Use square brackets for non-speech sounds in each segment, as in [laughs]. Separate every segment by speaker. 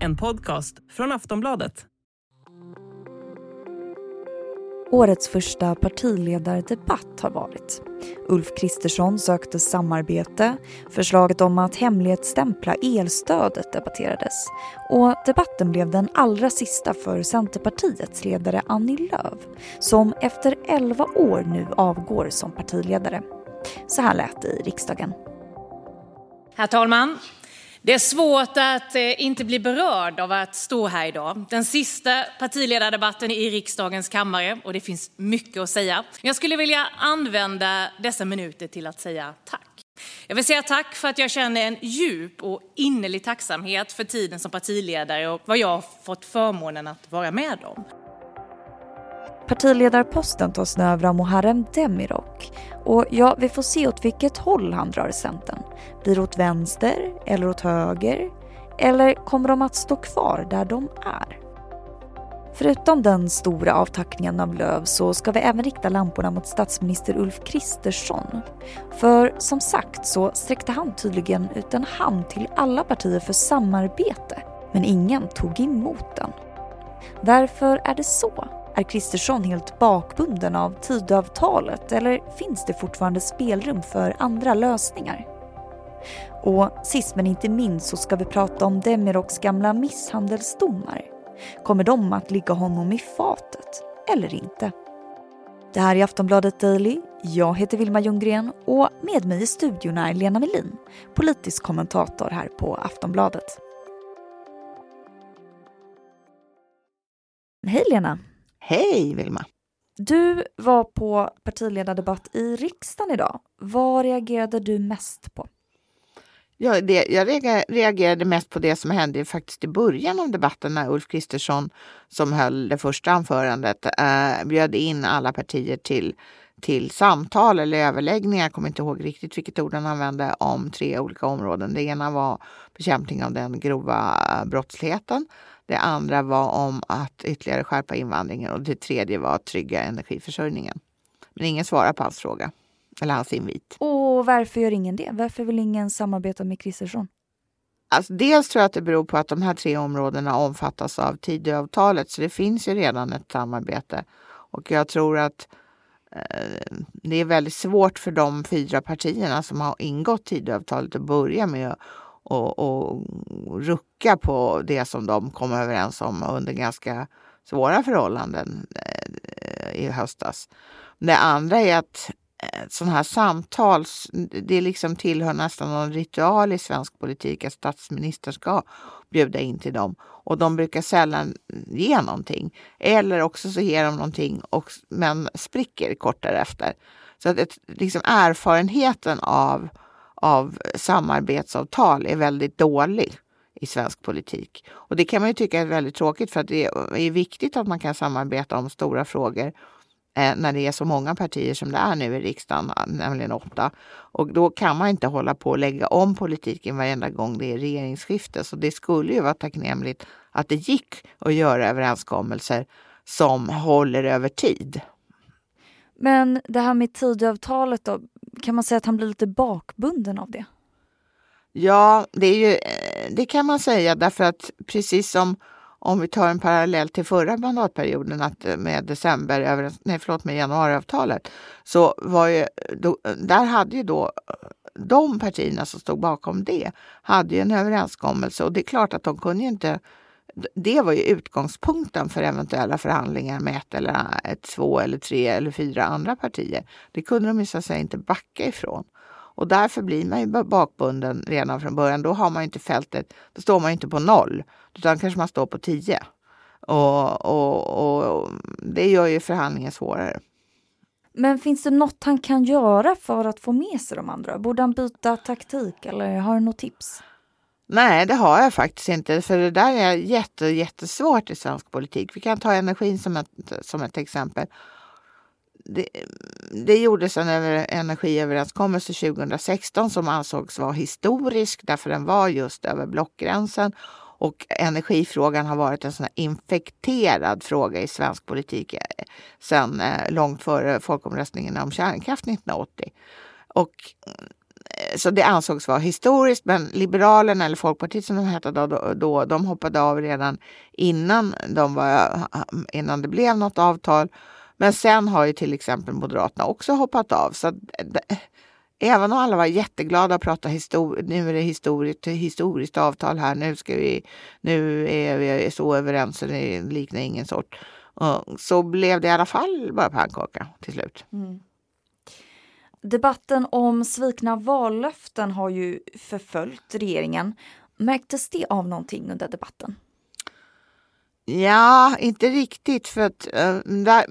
Speaker 1: En podcast från Aftonbladet.
Speaker 2: Årets första partiledardebatt har varit. Ulf Kristersson sökte samarbete, förslaget om att hemlighetsstämpla elstödet debatterades och debatten blev den allra sista för Centerpartiets ledare Annie Lööf som efter 11 år nu avgår som partiledare. Så här lät det i riksdagen.
Speaker 3: Herr talman! Det är svårt att eh, inte bli berörd av att stå här idag. Den sista partiledardebatten i riksdagens kammare och det finns mycket att säga. Jag skulle vilja använda dessa minuter till att säga tack. Jag vill säga tack för att jag känner en djup och innerlig tacksamhet för tiden som partiledare och vad jag har fått förmånen att vara med om.
Speaker 2: Partiledarposten tas nu över av Muharrem Demirok. Och ja, vi får se åt vilket håll han drar Centern. Blir det åt vänster eller åt höger? Eller kommer de att stå kvar där de är? Förutom den stora avtackningen av Löv så ska vi även rikta lamporna mot statsminister Ulf Kristersson. För som sagt så sträckte han tydligen ut en hand till alla partier för samarbete, men ingen tog emot den. Varför är det så? Är Kristersson helt bakbunden av Tidöavtalet eller finns det fortfarande spelrum för andra lösningar? Och sist men inte minst så ska vi prata om Demiroks gamla misshandelsdomar. Kommer de att ligga honom i fatet eller inte? Det här är Aftonbladet Daily. Jag heter Vilma Ljunggren och med mig i studion är Lena Melin, politisk kommentator här på Aftonbladet. Hej Lena!
Speaker 4: Hej Vilma!
Speaker 2: Du var på partiledardebatt i riksdagen idag. Vad reagerade du mest på?
Speaker 4: Ja, det, jag reagerade mest på det som hände faktiskt i början av debatten när Ulf Kristersson, som höll det första anförandet, eh, bjöd in alla partier till, till samtal eller överläggningar, jag kommer inte ihåg riktigt vilket ord han använde, om tre olika områden. Det ena var bekämpning av den grova brottsligheten. Det andra var om att ytterligare skärpa invandringen och det tredje var att trygga energiförsörjningen. Men ingen svarar på hans fråga, eller hans invit.
Speaker 2: Och varför gör ingen det? Varför vill ingen samarbeta med Kristersson?
Speaker 4: Alltså, dels tror jag att det beror på att de här tre områdena omfattas av Tidöavtalet, så det finns ju redan ett samarbete. Och jag tror att eh, det är väldigt svårt för de fyra partierna som har ingått Tidöavtalet att börja med och, och rucka på det som de kom överens om under ganska svåra förhållanden eh, i höstas. Det andra är att eh, sådana här samtal, det liksom tillhör nästan någon ritual i svensk politik att statsministern ska bjuda in till dem. Och de brukar sällan ge någonting. Eller också så ger de någonting och, men spricker kort därefter. Så att ett, liksom erfarenheten av av samarbetsavtal är väldigt dålig i svensk politik. Och det kan man ju tycka är väldigt tråkigt för att det är viktigt att man kan samarbeta om stora frågor eh, när det är så många partier som det är nu i riksdagen, nämligen åtta. Och då kan man inte hålla på och lägga om politiken varenda gång det är regeringsskifte. Så det skulle ju vara tacknämligt att det gick att göra överenskommelser som håller över tid.
Speaker 2: Men det här med Tidöavtalet då, kan man säga att han blir lite bakbunden av det?
Speaker 4: Ja, det, är ju, eh, det kan man säga därför att precis som om vi tar en parallell till förra mandatperioden att eh, med december, nej förlåt med januariavtalet, så var ju, eh, då, där hade ju då de partierna som stod bakom det hade ju en överenskommelse och det är klart att de kunde ju inte det var ju utgångspunkten för eventuella förhandlingar med ett eller ett, två eller tre eller fyra andra partier. Det kunde de ju så att säga inte backa ifrån. Och därför blir man ju bakbunden redan från början. Då har man inte fältet, då står man inte på noll, utan kanske man står på tio. Och, och, och det gör ju förhandlingen svårare.
Speaker 2: Men finns det något han kan göra för att få med sig de andra? Borde han byta taktik eller har du något tips?
Speaker 4: Nej, det har jag faktiskt inte. För det där är jätte, jättesvårt i svensk politik. Vi kan ta energin som ett, som ett exempel. Det, det gjordes en energiöverenskommelse 2016 som ansågs vara historisk därför den var just över blockgränsen. Och energifrågan har varit en sån infekterad fråga i svensk politik eh, sedan eh, långt före folkomröstningen om kärnkraft 1980. Och så det ansågs vara historiskt, men Liberalerna eller Folkpartiet som de hette då, då, de hoppade av redan innan, de var, innan det blev något avtal. Men sen har ju till exempel Moderaterna också hoppat av. Så eh, även om alla var jätteglada och pratade histori- nu är det historiskt, historiskt avtal här, nu, ska vi, nu är vi så överens så det liknar ingen sort. Så blev det i alla fall bara pannkaka till slut. Mm.
Speaker 2: Debatten om svikna vallöften har ju förföljt regeringen. Märktes det av någonting under debatten?
Speaker 4: Ja, inte riktigt för att eh, där,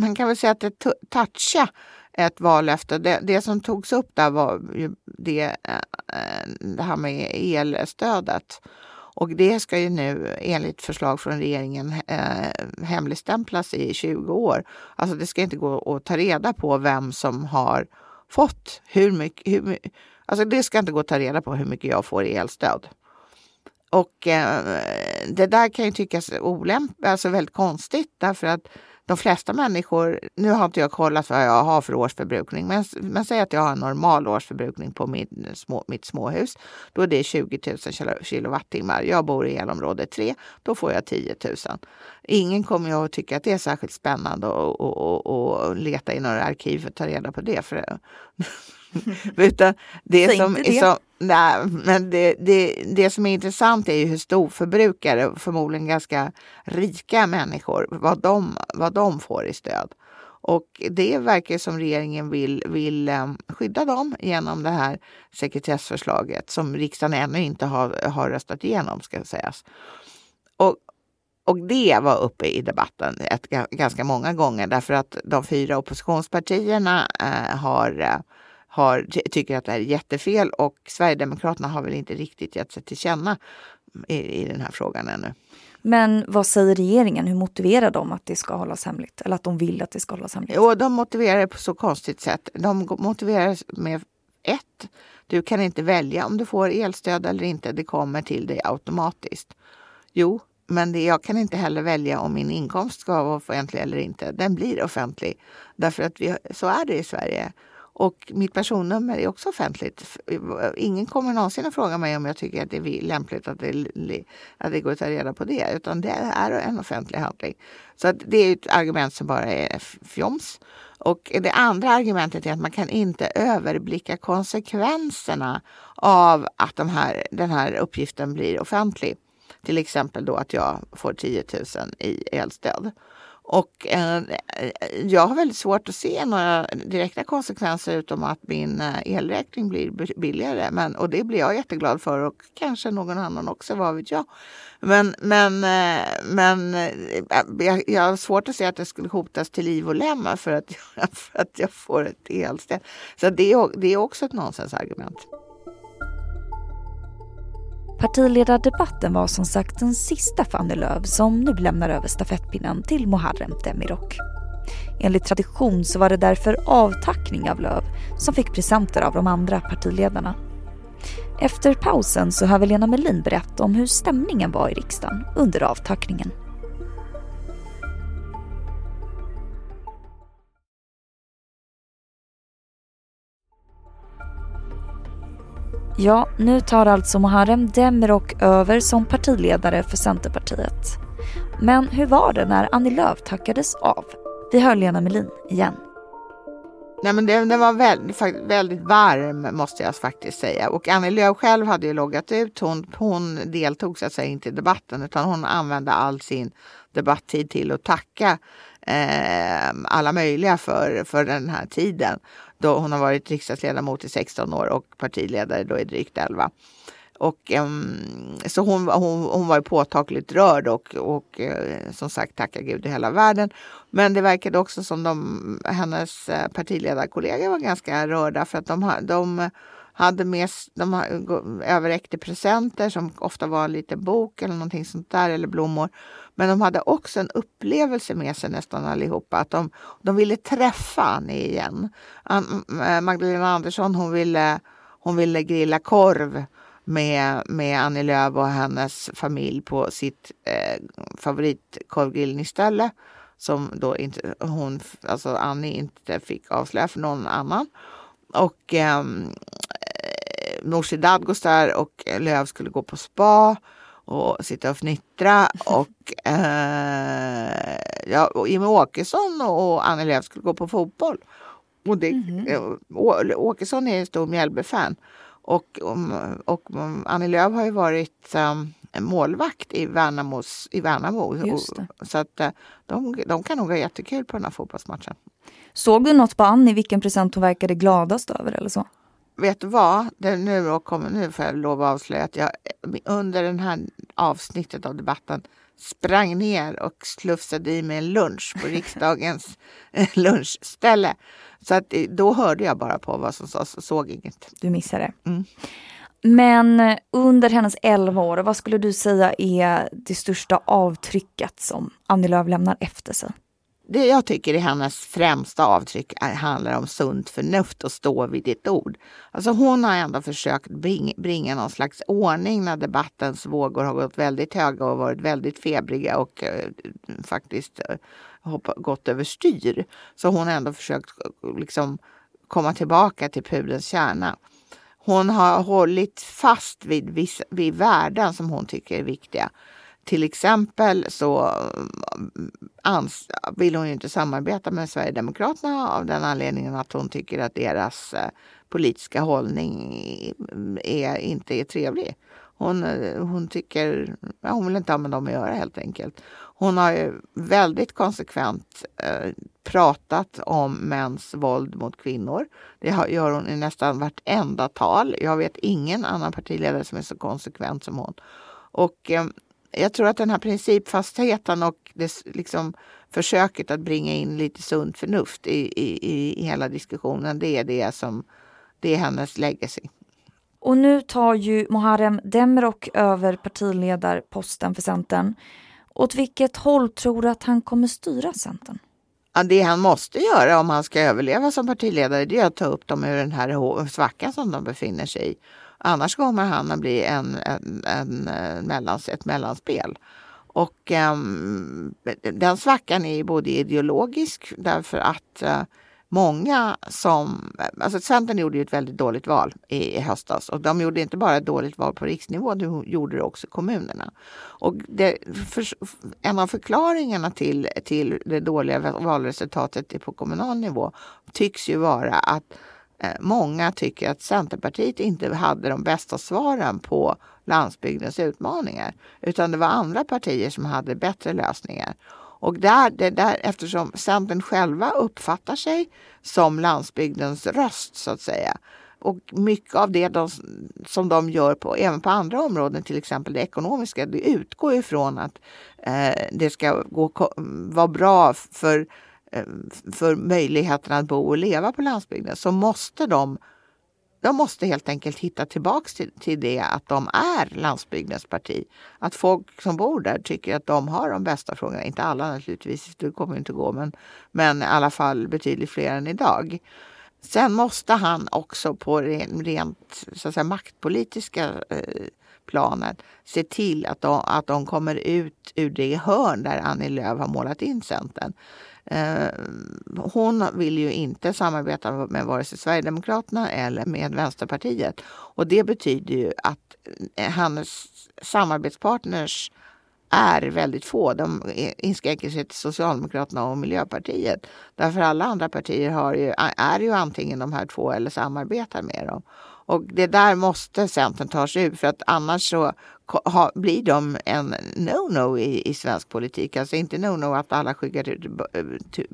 Speaker 4: man kan väl säga att det touchade ett vallöfte. Det, det som togs upp där var ju det, eh, eh, det här med elstödet. Och det ska ju nu enligt förslag från regeringen eh, hemligstämplas i 20 år. Alltså det ska inte gå att ta reda på vem som har fått hur mycket. Hur, alltså det ska inte gå att ta reda på hur mycket jag får i elstöd. Och eh, det där kan ju tyckas olämpligt, alltså väldigt konstigt därför att de flesta människor, nu har inte jag kollat vad jag har för årsförbrukning, men, men säg att jag har en normal årsförbrukning på min, små, mitt småhus. Då är det 20 000 kilowattimmar. Jag bor i elområde 3, då får jag 10 000. Ingen kommer ju att tycka att det är särskilt spännande att leta i några arkiv för att ta reda på det. För [laughs] Utan det som, det. som nej, men det, det, det som är intressant är ju hur storförbrukare, förmodligen ganska rika människor, vad de, vad de får i stöd. Och det verkar som regeringen vill, vill um, skydda dem genom det här sekretessförslaget som riksdagen ännu inte har, har röstat igenom ska sägas. Och, och det var uppe i debatten ett, ganska många gånger därför att de fyra oppositionspartierna uh, har uh, har, tycker att det här är jättefel och Sverigedemokraterna har väl inte riktigt gett sig till känna i, i den här frågan ännu.
Speaker 2: Men vad säger regeringen? Hur motiverar de att det ska hållas hemligt? Eller att de vill att det ska hållas hemligt?
Speaker 4: Jo, de motiverar det på så konstigt sätt. De motiverar med ett, du kan inte välja om du får elstöd eller inte. Det kommer till dig automatiskt. Jo, men det, jag kan inte heller välja om min inkomst ska vara offentlig eller inte. Den blir offentlig. Därför att vi, så är det i Sverige. Och mitt personnummer är också offentligt. Ingen kommer någonsin att fråga mig om jag tycker att det är lämpligt att det, att det går att ta reda på det. Utan det är en offentlig handling. Så att det är ett argument som bara är fjoms. Och det andra argumentet är att man kan inte överblicka konsekvenserna av att de här, den här uppgiften blir offentlig. Till exempel då att jag får 10 000 i elstöd. Och eh, jag har väldigt svårt att se några direkta konsekvenser utom att min eh, elräkning blir billigare. Men, och det blir jag jätteglad för och kanske någon annan också, vad vet jag. Men, men, eh, men eh, jag, jag har svårt att se att det skulle hotas till liv och lemma för att, [laughs] för att jag får ett elstöd. Så det, det är också ett nonsensargument.
Speaker 2: Partiledardebatten var som sagt den sista för Annie Lööf som nu lämnar över stafettpinnen till Muharrem Demirok. Enligt tradition så var det därför avtackning av Lööf som fick presenter av de andra partiledarna. Efter pausen så hör vi Lena Melin berätta om hur stämningen var i riksdagen under avtackningen. Ja, nu tar alltså Muharrem Demirok över som partiledare för Centerpartiet. Men hur var det när Annie Lööf tackades av? Vi hör Lena Melin igen.
Speaker 4: Nej, men den, var väldigt, väldigt varm måste jag faktiskt säga. Och Annie Lööf själv hade ju loggat ut. Hon, hon deltog så att säga inte i debatten utan hon använde all sin debatttid till att tacka eh, alla möjliga för, för den här tiden då hon har varit riksdagsledamot i 16 år och partiledare då i drygt 11. Och, um, så hon, hon, hon var påtagligt rörd och, och uh, som sagt tacka gud i hela världen. Men det verkade också som de, hennes eh, partiledarkollegor var ganska rörda för att de, de hade med, de eh, överräckte presenter som ofta var en liten bok eller någonting sånt där eller blommor. Men de hade också en upplevelse med sig nästan allihopa. Att de, de ville träffa Annie igen. Eh, Magdalena Andersson hon ville, hon ville grilla korv med, med Annie Lööf och hennes familj på sitt eh, favoritkorvgrillningsställe som då inte hon, alltså Annie inte fick avslöja för någon annan. Och eh, Nooshi Dadgostar och Löv skulle gå på spa och sitta och fnittra [laughs] och, eh, ja, och Jimmie Åkesson och Annie Lööf skulle gå på fotboll. Och det, mm -hmm. Åkesson är en stor Mjällby-fan och, och, och Annie Lööf har ju varit um, målvakt i, Värnamos, i Värnamo. så att uh, de, de kan nog ha jättekul på den här fotbollsmatchen.
Speaker 2: Såg du något på Annie, vilken present hon verkade gladast över eller så?
Speaker 4: Vet du vad? Det nu, kommer, nu får jag lov att avslöja att jag under det här avsnittet av debatten sprang ner och slufsade i mig en lunch på [laughs] riksdagens lunchställe. Så att eh, då hörde jag bara på vad som sades och såg inget.
Speaker 2: Du missade. Mm. Men eh, under hennes 11 år, vad skulle du säga är det största avtrycket som Annie Lööf lämnar efter sig?
Speaker 4: Det jag tycker är hennes främsta avtryck är, handlar om sunt förnuft och stå vid ditt ord. Alltså hon har ändå försökt bring, bringa någon slags ordning när debattens vågor har gått väldigt höga och varit väldigt febriga och eh, faktiskt eh, gått överstyr. Så hon har ändå försökt eh, liksom komma tillbaka till pudelns kärna. Hon har hållit fast vid, vid värden som hon tycker är viktiga. Till exempel så eh, ans vill hon inte samarbeta med Sverigedemokraterna av den anledningen att hon tycker att deras eh, politiska hållning är, inte är trevlig. Hon, eh, hon tycker, ja, hon vill inte ha med dem att göra helt enkelt. Hon har ju väldigt konsekvent eh, pratat om mäns våld mot kvinnor. Det gör hon i nästan vartenda tal. Jag vet ingen annan partiledare som är så konsekvent som hon. Och eh, jag tror att den här principfastheten och det, liksom, försöket att bringa in lite sunt förnuft i, i, i hela diskussionen, det är det som det är hennes legacy.
Speaker 2: Och nu tar ju Muharrem Demirok över partiledarposten för Centern. Åt vilket håll tror du att han kommer styra Centern?
Speaker 4: Det han måste göra om han ska överleva som partiledare det är att ta upp dem ur den här svackan som de befinner sig i. Annars kommer han att bli en, en, en, en mellans, ett mellanspel. Och um, den svackan är både ideologisk därför att uh, många som... Alltså Centern gjorde ju ett väldigt dåligt val i, i höstas och de gjorde inte bara ett dåligt val på riksnivå, de gjorde det också i kommunerna. Och det, för, en av förklaringarna till, till det dåliga valresultatet på kommunal nivå tycks ju vara att Eh, många tycker att Centerpartiet inte hade de bästa svaren på landsbygdens utmaningar. Utan det var andra partier som hade bättre lösningar. Och där, det där, eftersom Centern själva uppfattar sig som landsbygdens röst så att säga. Och mycket av det de, som de gör på, även på andra områden, till exempel det ekonomiska, det utgår ifrån att eh, det ska gå, vara bra för Eh, för möjligheten att bo och leva på landsbygden så måste de de måste helt enkelt hitta tillbaks till, till det att de är landsbygdens parti. Att folk som bor där tycker att de har de bästa frågorna. Inte alla naturligtvis, det kommer inte gå, men, men i alla fall betydligt fler än idag. Sen måste han också på rent så att säga, maktpolitiska eh, se till att de, att de kommer ut ur det hörn där Annie Lööf har målat in Centern. Eh, hon vill ju inte samarbeta med vare sig Sverigedemokraterna eller med Vänsterpartiet. Och det betyder ju att eh, hennes samarbetspartners är väldigt få. De inskränker sig till Socialdemokraterna och Miljöpartiet. Därför alla andra partier har ju, är ju antingen de här två eller samarbetar med dem. Och det där måste Centern ta sig ur för att annars så ha, blir de en no-no i, i svensk politik. Alltså inte no-no att alla skickar till,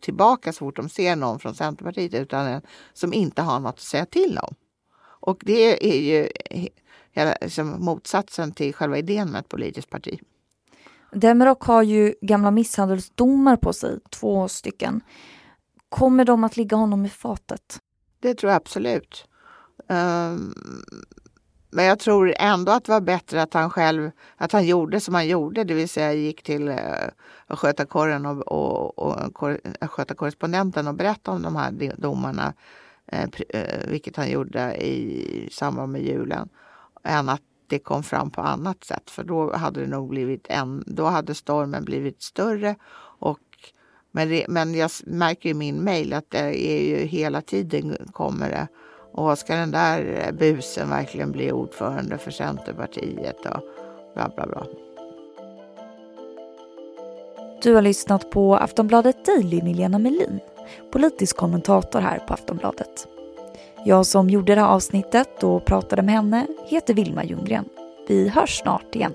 Speaker 4: tillbaka så fort de ser någon från Centerpartiet utan en som inte har något att säga till om. Och det är ju hela, liksom motsatsen till själva idén med ett politiskt parti.
Speaker 2: Demirok har ju gamla misshandelsdomar på sig, två stycken. Kommer de att ligga honom i fatet?
Speaker 4: Det tror jag absolut. Um, men jag tror ändå att det var bättre att han själv att han gjorde som han gjorde, det vill säga gick till eh, uh, Östgötakorren och, och, och Östgötakorrespondenten eh, och berättade om de här domarna, eh, eh, vilket han gjorde i samband med julen, än att det kom fram på annat sätt. För då hade det nog blivit en, då hade stormen blivit större. Och, men, det, men jag märker i min mejl att det är ju hela tiden kommer det och ska den där eh, busen verkligen bli ordförande för Centerpartiet och bla bla bla.
Speaker 2: Du har lyssnat på Aftonbladet Daily med Lena Melin, politisk kommentator här på Aftonbladet. Jag som gjorde det här avsnittet och pratade med henne heter Vilma Ljunggren. Vi hörs snart igen.